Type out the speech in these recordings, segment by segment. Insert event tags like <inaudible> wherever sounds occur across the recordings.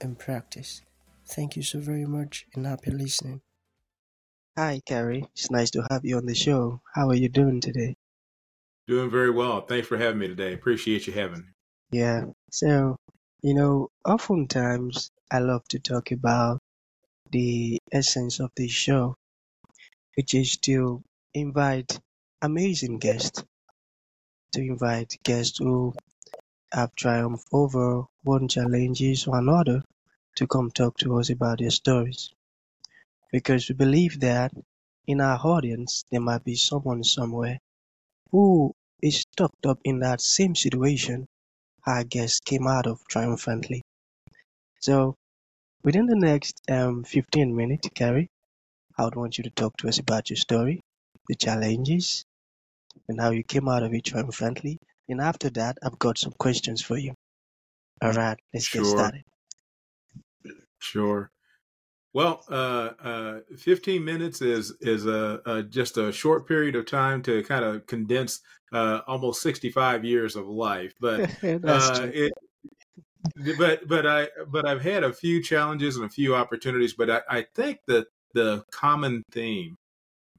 and practice. Thank you so very much and happy listening. Hi, Kerry. It's nice to have you on the show. How are you doing today? Doing very well. Thanks for having me today. Appreciate you having me. Yeah. So, you know, oftentimes I love to talk about the essence of this show, which is to invite amazing guests, to invite guests who have triumphed over one challenges or another to come talk to us about their stories. Because we believe that in our audience there might be someone somewhere who is stuck up in that same situation our guest came out of triumphantly. So within the next um, 15 minutes, Kerry, I would want you to talk to us about your story, the challenges, and how you came out of it triumphantly. And after that, I've got some questions for you. All right, let's Sure. get started. Sure. Well, uh, uh, 15 minutes is is a, a just a short period of time to kind of condense uh, almost 65 years of life. But <laughs> uh, it, but but I but I've had a few challenges and a few opportunities. But I, I think that the common theme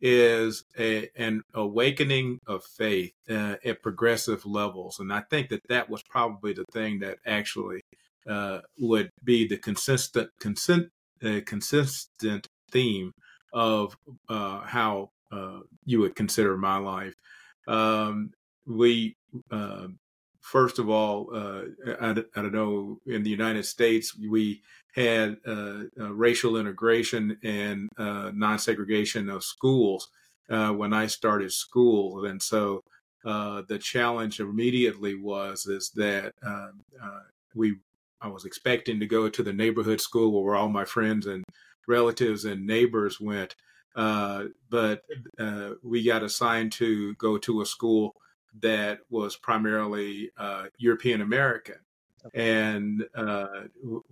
is a, an awakening of faith uh, at progressive levels, and I think that that was probably the thing that actually uh, would be the consistent consent uh, consistent theme of uh, how uh, you would consider my life. Um, we uh, first of all, uh, I, I don't know, in the United States, we had uh, uh, racial integration and uh, non-segregation of schools uh, when I started school, and so the challenge immediately was is that um, we I was expecting to go to the neighborhood school where all my friends and relatives and neighbors went, uh, but uh, we got assigned to go to a school that was primarily uh, European American. And uh,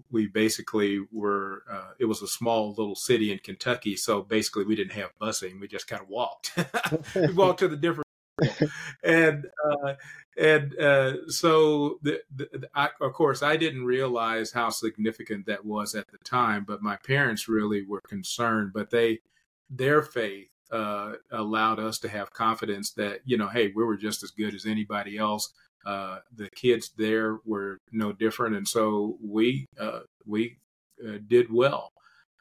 we basically were, uh, it was a small little city in Kentucky. So basically, we didn't have busing. We just kind of walked. <laughs> we walked to the different <laughs> and uh, and uh, so the, the, I, of course I didn't realize how significant that was at the time, but my parents really were concerned. But they their faith uh, allowed us to have confidence that you know, hey, we were just as good as anybody else. Uh, the kids there were no different, and so we uh, we uh, did well.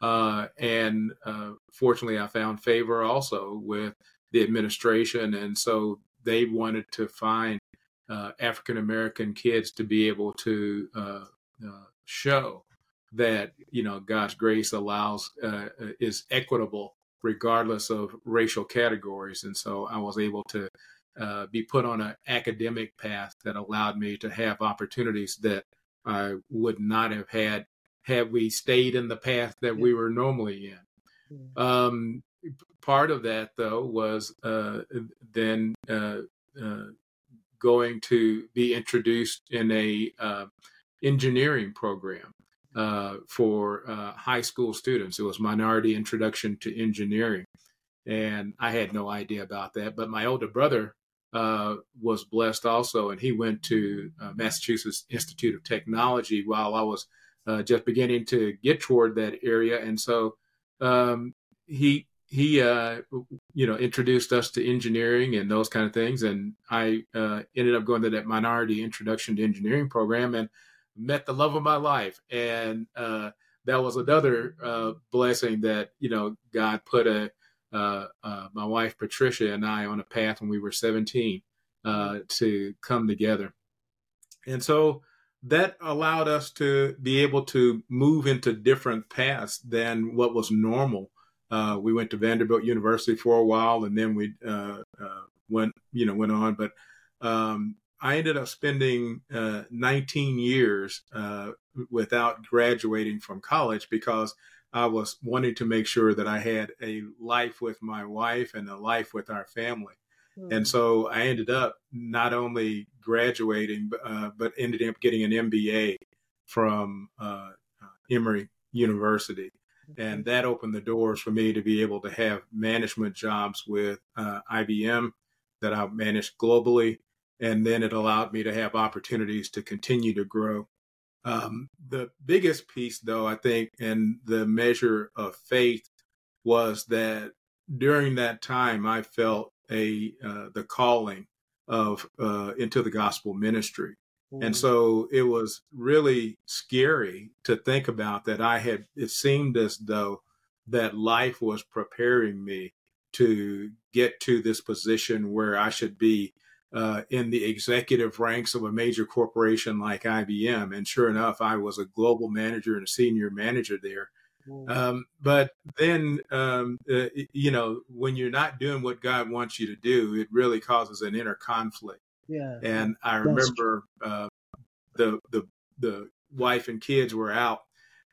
Uh, and uh, fortunately, I found favor also with the administration, and so they wanted to find African American kids to be able to show that you know God's grace allows is equitable regardless of racial categories, and so I was able to uh, be put on an academic path that allowed me to have opportunities that I would not have had had we stayed in the path that we were normally in. Um, part of that though was uh, then uh, uh, going to be introduced in a uh, engineering program uh, for uh, high school students. It was minority introduction to engineering, and I had no idea about that. But my older brother uh, was blessed also, and he went to uh, Massachusetts Institute of Technology while I was uh, just beginning to get toward that area, and so um, he he uh, you know introduced us to engineering and those kind of things and i uh, ended up going to that minority introduction to engineering program and met the love of my life. And uh, that was another uh, blessing that you know god put a uh, uh, my wife patricia and i on a path when we were 17 to come together. And so that allowed us to be able to move into different paths than what was normal. Uh, we went to Vanderbilt University for a while, and then we uh, uh, went, you know, went on. But um, I ended up spending uh, 19 years uh, without graduating from college because I was wanting to make sure that I had a life with my wife and a life with our family. Mm-hmm. And so I ended up not only graduating, uh, but ended up getting an MBA from uh, Emory University. And that opened the doors for me to be able to have management jobs with uh, IBM that I managed globally. And then it allowed me to have opportunities to continue to grow. Um, the biggest piece, though, I think, and the measure of faith was that during that time, I felt a uh, the calling of uh, into the gospel ministry. And mm-hmm. so it was really scary to think about that I had, it seemed as though that life was preparing me to get to this position where I should be uh, in the executive ranks of a major corporation like IBM. And sure enough, I was a global manager and a senior manager there. Mm-hmm. Um, but then, um, uh, you know, when you're not doing what God wants you to do, it really causes an inner conflict. Yeah. And I remember uh, the the the wife and kids were out,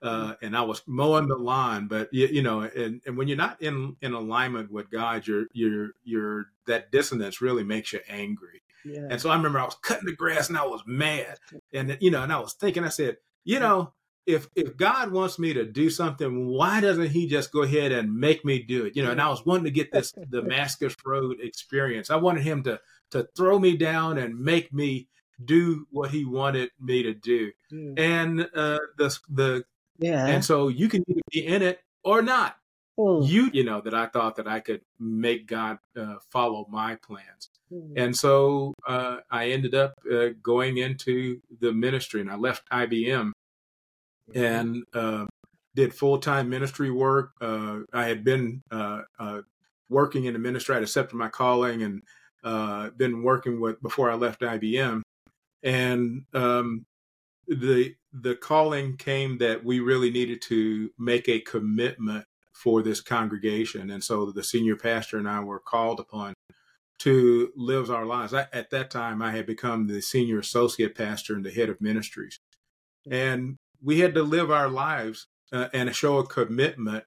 uh, mm. and I was mowing the lawn. But you, you, know, and, and when you're not in in alignment with God, you're you're you're that dissonance really makes you angry. Yeah. And so I remember I was cutting the grass and I was mad, and you know, and I was thinking, I said, you know, if if God wants me to do something, why doesn't He just go ahead and make me do it? You know, and I was wanting to get this <laughs> Damascus Road experience. I wanted Him to to throw me down and make me do what He wanted me to do. Mm. And uh, the the yeah, and so you can either be in it or not. Mm. You you know that I thought that I could make God uh, follow my plans. Mm. And so uh, I ended up uh, going into the ministry, and I left IBM and uh, did full time ministry work. Uh, I had been uh, uh, working in the ministry. I had accepted my calling and uh, been working with before I left IBM. And um, the the calling came that we really needed to make a commitment for this congregation, and so the senior pastor and I were called upon to live our lives. I, at that time, I had become the senior associate pastor and the head of ministries, and we had to live our lives uh, and show a commitment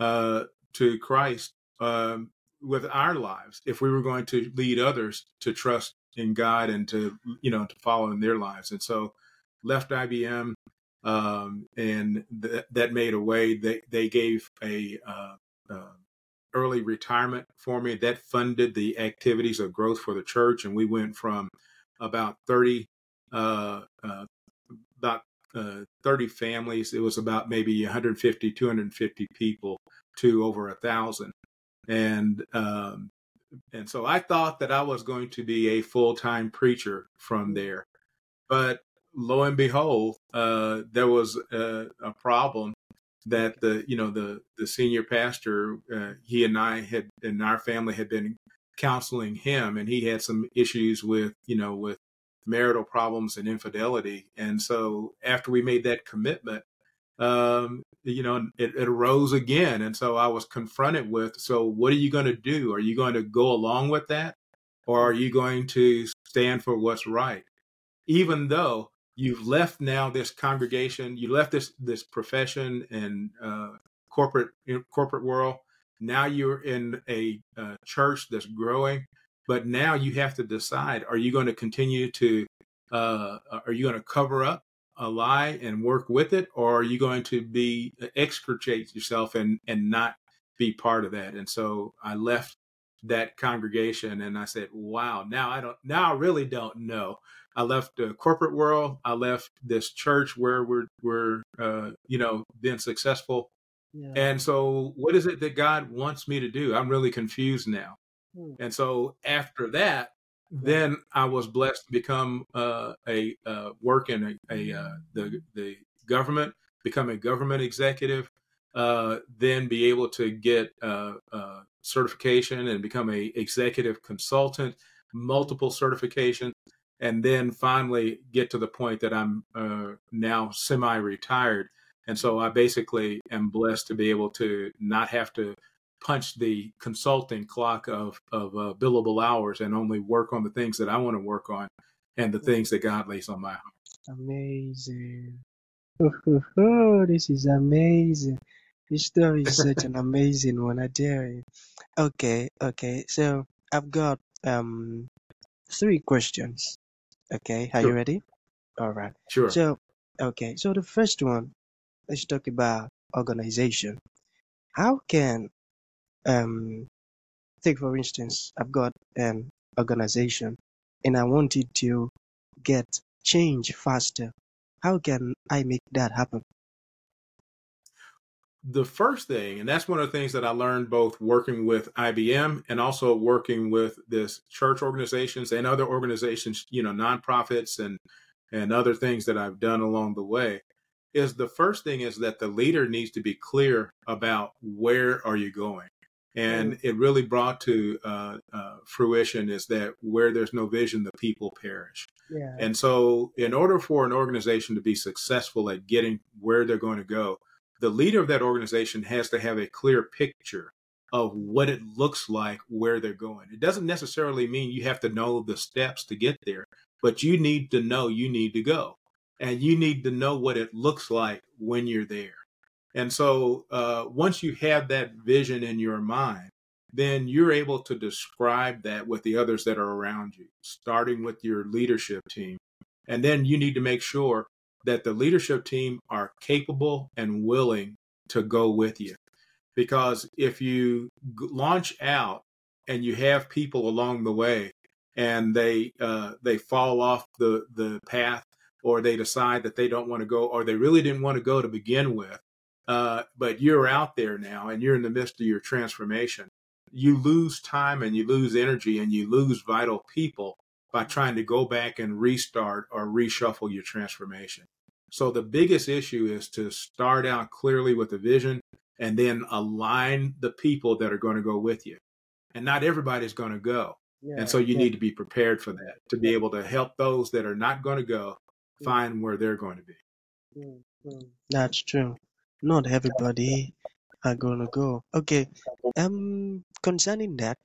uh, to Christ um, with our lives if we were going to lead others to trust in God and to you know to follow in their lives. And so left IBM, um, and th- that made a way. They they gave a uh, uh, early retirement for me that funded the activities of growth for the church, and we went from about thirty uh, uh about uh, 30 families. It was about maybe 150, 250 people to over a thousand. And, um, and so I thought that I was going to be a full time preacher from there. But lo and behold, uh, there was a, a, problem that the, you know, the, the senior pastor, uh, he and I had, and our family had been counseling him and he had some issues with, you know, with marital problems and infidelity. And so after we made that commitment, um, you know, it, it, arose again. And so I was confronted with, so what are you going to do? Are you going to go along with that? Or are you going to stand for what's right? Even though you've left now this congregation, you left this, this profession and, uh, corporate, corporate world. Now you're in a uh, church that's growing but now you have to decide: Are you going to continue to? Uh, are you going to cover up a lie and work with it, or are you going to be uh, exculpate yourself and and not be part of that? And so I left that congregation and I said, "Wow, now I don't. Now I really don't know." I left the corporate world. I left this church where we're we're uh, you know been successful. Yeah. And so, what is it that God wants me to do? I'm really confused now. Hmm. And so after that, then I was blessed to become uh, a uh, work in a, a uh, the the government, become a government executive, uh, then be able to get uh, uh, certification and become a executive consultant, multiple certifications, and then finally get to the point that I'm now semi-retired. And so I basically am blessed to be able to not have to punch the consulting clock of of uh, billable hours and only work on the things that I want to work on and the things that God lays on my heart. Amazing. Oh, <laughs> this is amazing. This story is such an amazing one, I tell you. Okay, okay. So I've got um three questions. Okay, are you Sure, ready? All right. sure. So, okay. So the first one, let's talk about organization. How can um take for instance, I've got an organization and I wanted to get change faster. How can I make that happen? The first thing, and that's one of the things that I learned both working with IBM and also working with this church organizations and other organizations, you know, nonprofits and and other things that I've done along the way, is the first thing is that the leader needs to be clear about where are you going, and it really brought to uh, uh, fruition is that where there's no vision, the people perish. yeah. And so, in order for an organization to be successful at getting where they're going to go, the leader of that organization has to have a clear picture of what it looks like where they're going. It doesn't necessarily mean you have to know the steps to get there, but you need to know you need to go. And you need to know what it looks like when you're there. And so, uh, once you have that vision in your mind, then you're able to describe that with the others that are around you, starting with your leadership team. And then you need to make sure that the leadership team are capable and willing to go with you. Because if you launch out and you have people along the way and they uh, they fall off the the path or they decide that they don't want to go or they really didn't want to go to begin with, uh, but you're out there now and you're in the midst of your transformation, you lose time and you lose energy and you lose vital people by trying to go back and restart or reshuffle your transformation. So the biggest issue is to start out clearly with a vision and then align the people that are going to go with you. And not everybody's going to go. And so you yeah. need to be prepared for that to be able to help those that are not going to go Mm, find where they're going to be. mm, mm. That's true. Not everybody are gonna go. Okay. Um, concerning that,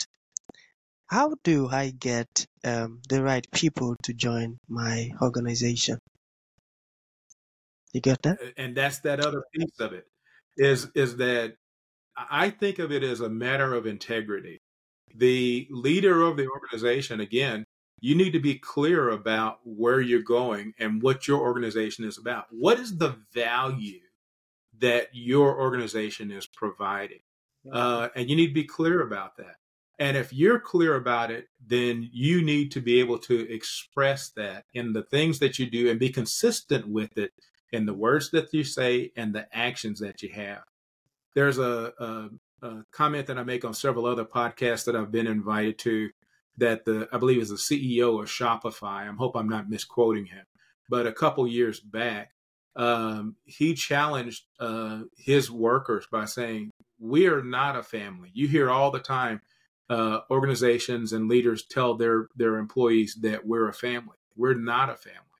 how do I get um the right people to join my organization? You get that? And that's that other piece of it is is that I think of it as a matter of integrity. The leader of the organization, again, you need to be clear about where you're going and what your organization is about. What is the value that your organization is providing? Uh, and you need to be clear about that. And if you're clear about it, then you need to be able to express that in the things that you do and be consistent with it in the words that you say and the actions that you have. There's a, a, a comment that I make on several other podcasts that I've been invited to that the I believe is the CEO of Shopify. I hope I'm not misquoting him, but a couple years back, um, he challenged uh, his workers by saying, "We are not a family." You hear all the time uh, organizations and leaders tell their their employees that we're a family. We're not a family.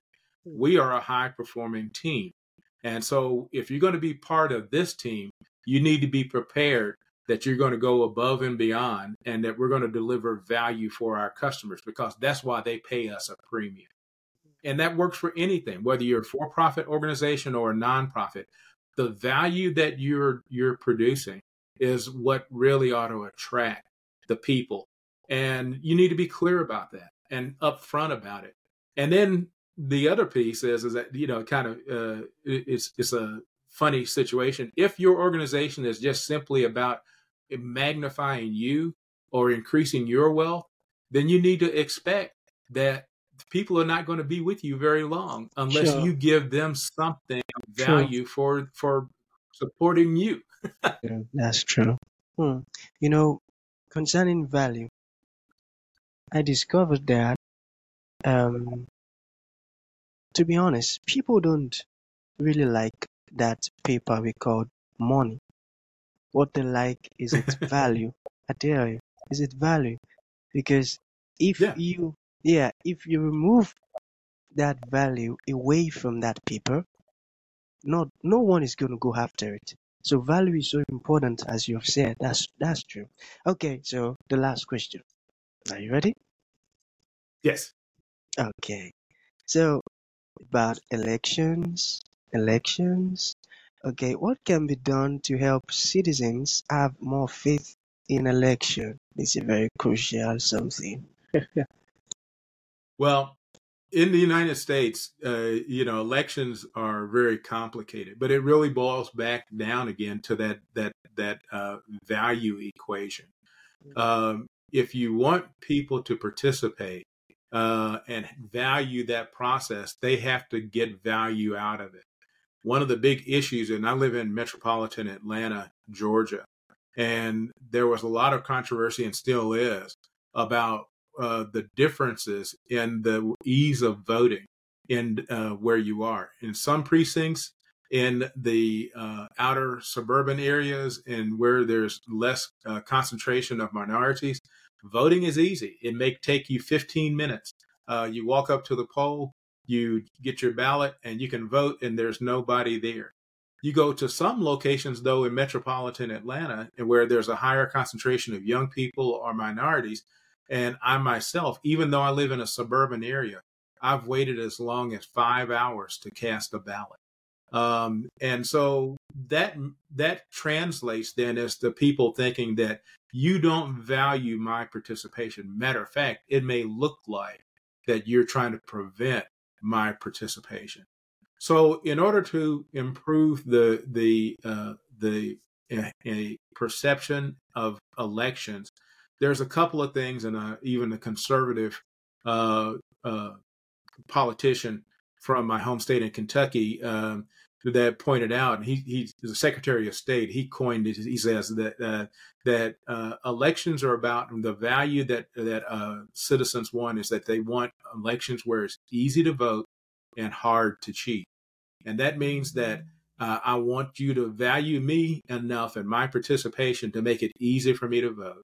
We are a high performing team, and so if you're going to be part of this team, you need to be prepared that you're going to go above and beyond and that we're going to deliver value for our customers because that's why they pay us a premium. And that works for anything, whether you're a for-profit organization or a nonprofit. The value that you're you're producing is what really ought to attract the people. And you need to be clear about that and upfront about it. And then the other piece is is that you know kind of uh, it's it's a funny situation. If your organization is just simply about magnifying you or increasing your wealth, then you need to expect that people are not going to be with you very long unless Sure, you give them something of true, value for for supporting you. <laughs> true. That's true. Hmm. You know, concerning value, I discovered that um to be honest, people don't really like that paper we call money. What they like is its <laughs> value. I tell you, is it value? Because if Yeah, you, yeah, if you remove that value away from that paper, not no one is going to go after it. So value is so important, as you have said. That's that's true. Okay, so the last question. Are you ready? yes. Okay. So about elections. elections. Okay, what can be done to help citizens have more faith in election? This is very crucial something. <laughs> well, in the United States, uh, you know, elections are very complicated, but it really boils back down again to that that that uh, value equation. Mm-hmm. Um, if you want people to participate uh, and value that process, they have to get value out of it. One of the big issues, and I live in metropolitan Atlanta, Georgia, and there was a lot of controversy and still is about uh, the differences in the ease of voting in uh, where you are. In some precincts, in the uh, outer suburban areas, and where there's less uh, concentration of minorities, voting is easy. It may take you 15 minutes. Uh, you walk up to the poll, you get your ballot, and you can vote, and there's nobody there. You go to some locations, though, in metropolitan Atlanta, and where there's a higher concentration of young people or minorities, and I myself, even though I live in a suburban area, I've waited as long as five hours to cast a ballot. Um, and so that that translates then as the people thinking that you don't value my participation. Matter of fact, it may look like that you're trying to prevent my participation. So, in order to improve the the uh, the a perception of elections, there's a couple of things, and uh, even a conservative uh, uh, politician from my home state in Kentucky um, that pointed out, and he he's the Secretary of State. He coined it. He says that uh, that uh, elections are about the value that that uh, citizens want is that they want elections where it's easy to vote and hard to cheat, and that means that. Uh, I want you to value me enough and my participation to make it easy for me to vote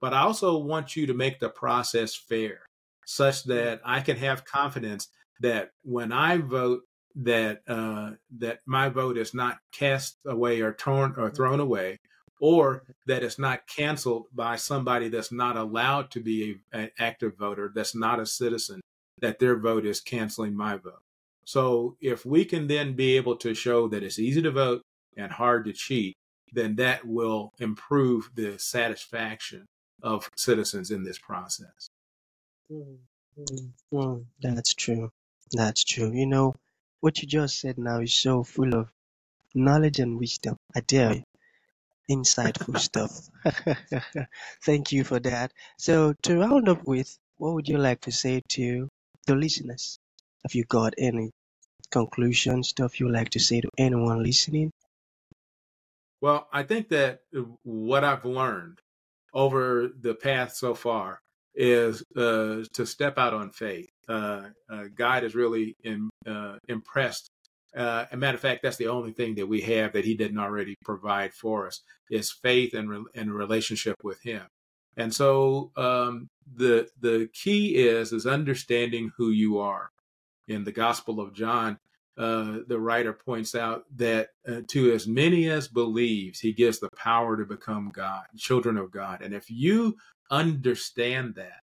but I also want you to make the process fair such that I can have confidence that when I vote that uh, that my vote is not cast away or torn or thrown away or that it's not canceled by somebody that's not allowed to be a, an active voter that's not a citizen that their vote is canceling my vote so if we can then be able to show that it's easy to vote and hard to cheat then that will improve the satisfaction of citizens in this process. Mm, that's true. That's true. You know, what you just said now is so full of knowledge and wisdom. I dare you. Insightful stuff. <laughs> Thank you for that. So, to round up with, what would you like to say to the listeners? Have you got any conclusion stuff you'd like to say to anyone listening? Well, I think that what I've learned over the path so far is uh, to step out on faith. Uh, uh, God is really in, uh, impressed. Uh, a matter of fact, that's the only thing that we have that He didn't already provide for us is faith and re- and relationship with Him. And so um, the the key is is understanding who you are. In the Gospel of John, uh, the writer points out that uh, to as many as believes, he gives the power to become God, children of God. And if you understand that,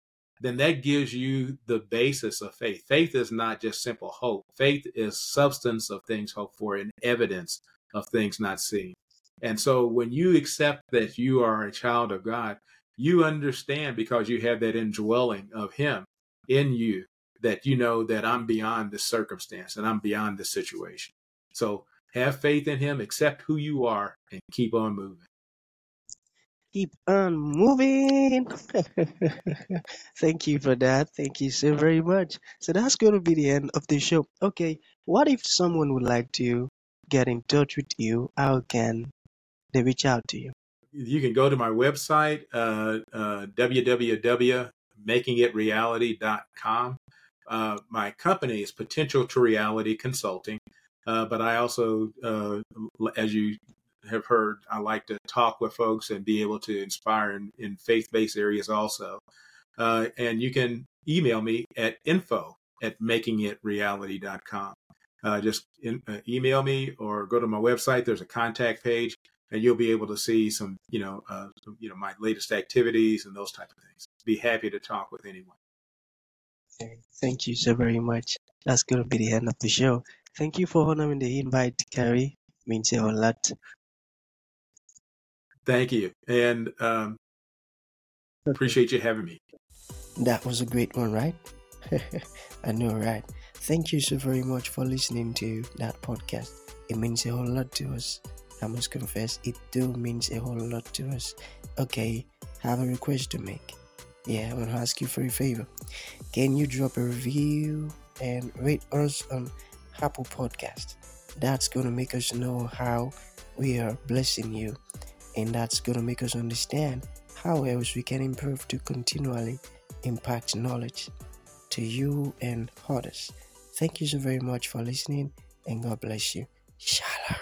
then that gives you the basis of faith. Faith is not just simple hope. Faith is substance of things hoped for and evidence of things not seen. And so when you accept that you are a child of God, you understand because you have that indwelling of Him in you that you know that I'm beyond this circumstance and I'm beyond this situation. So have faith in him, accept who you are, and keep on moving. Keep on moving. <laughs> Thank you for that. Thank you so very much. So that's going to be the end of the show. Okay, what if someone would like to get in touch with you? How can they reach out to you? You can go to my website, uh, uh, www.makingitreality.com. Uh, my company is Potential to Reality Consulting, uh, but I also, uh, as you have heard, I like to talk with folks and be able to inspire in, in faith based areas also. Uh, and you can email me at info at makingitreality.com. Uh, just in, uh, email me or go to my website. There's a contact page, and you'll be able to see some, you know, uh, you know, my latest activities and those type of things. Be happy to talk with anyone. Thank you so very much. That's going to be the end of the show. Thank you for honoring the invite, Kerry. Means a lot. Thank you, and um, appreciate you having me. That was a great one, right? <laughs> I know, right? Thank you so very much for listening to that podcast. It means a whole lot to us. I must confess, it do means a whole lot to us. Okay, have a request to make. Yeah, I want to ask you for a favor. Can you drop a review and rate us on Apple Podcast? That's going to make us know how we are blessing you, and that's going to make us understand how else we can improve to continually impact knowledge to you and others. Thank you so very much for listening, and God bless you. Shalom.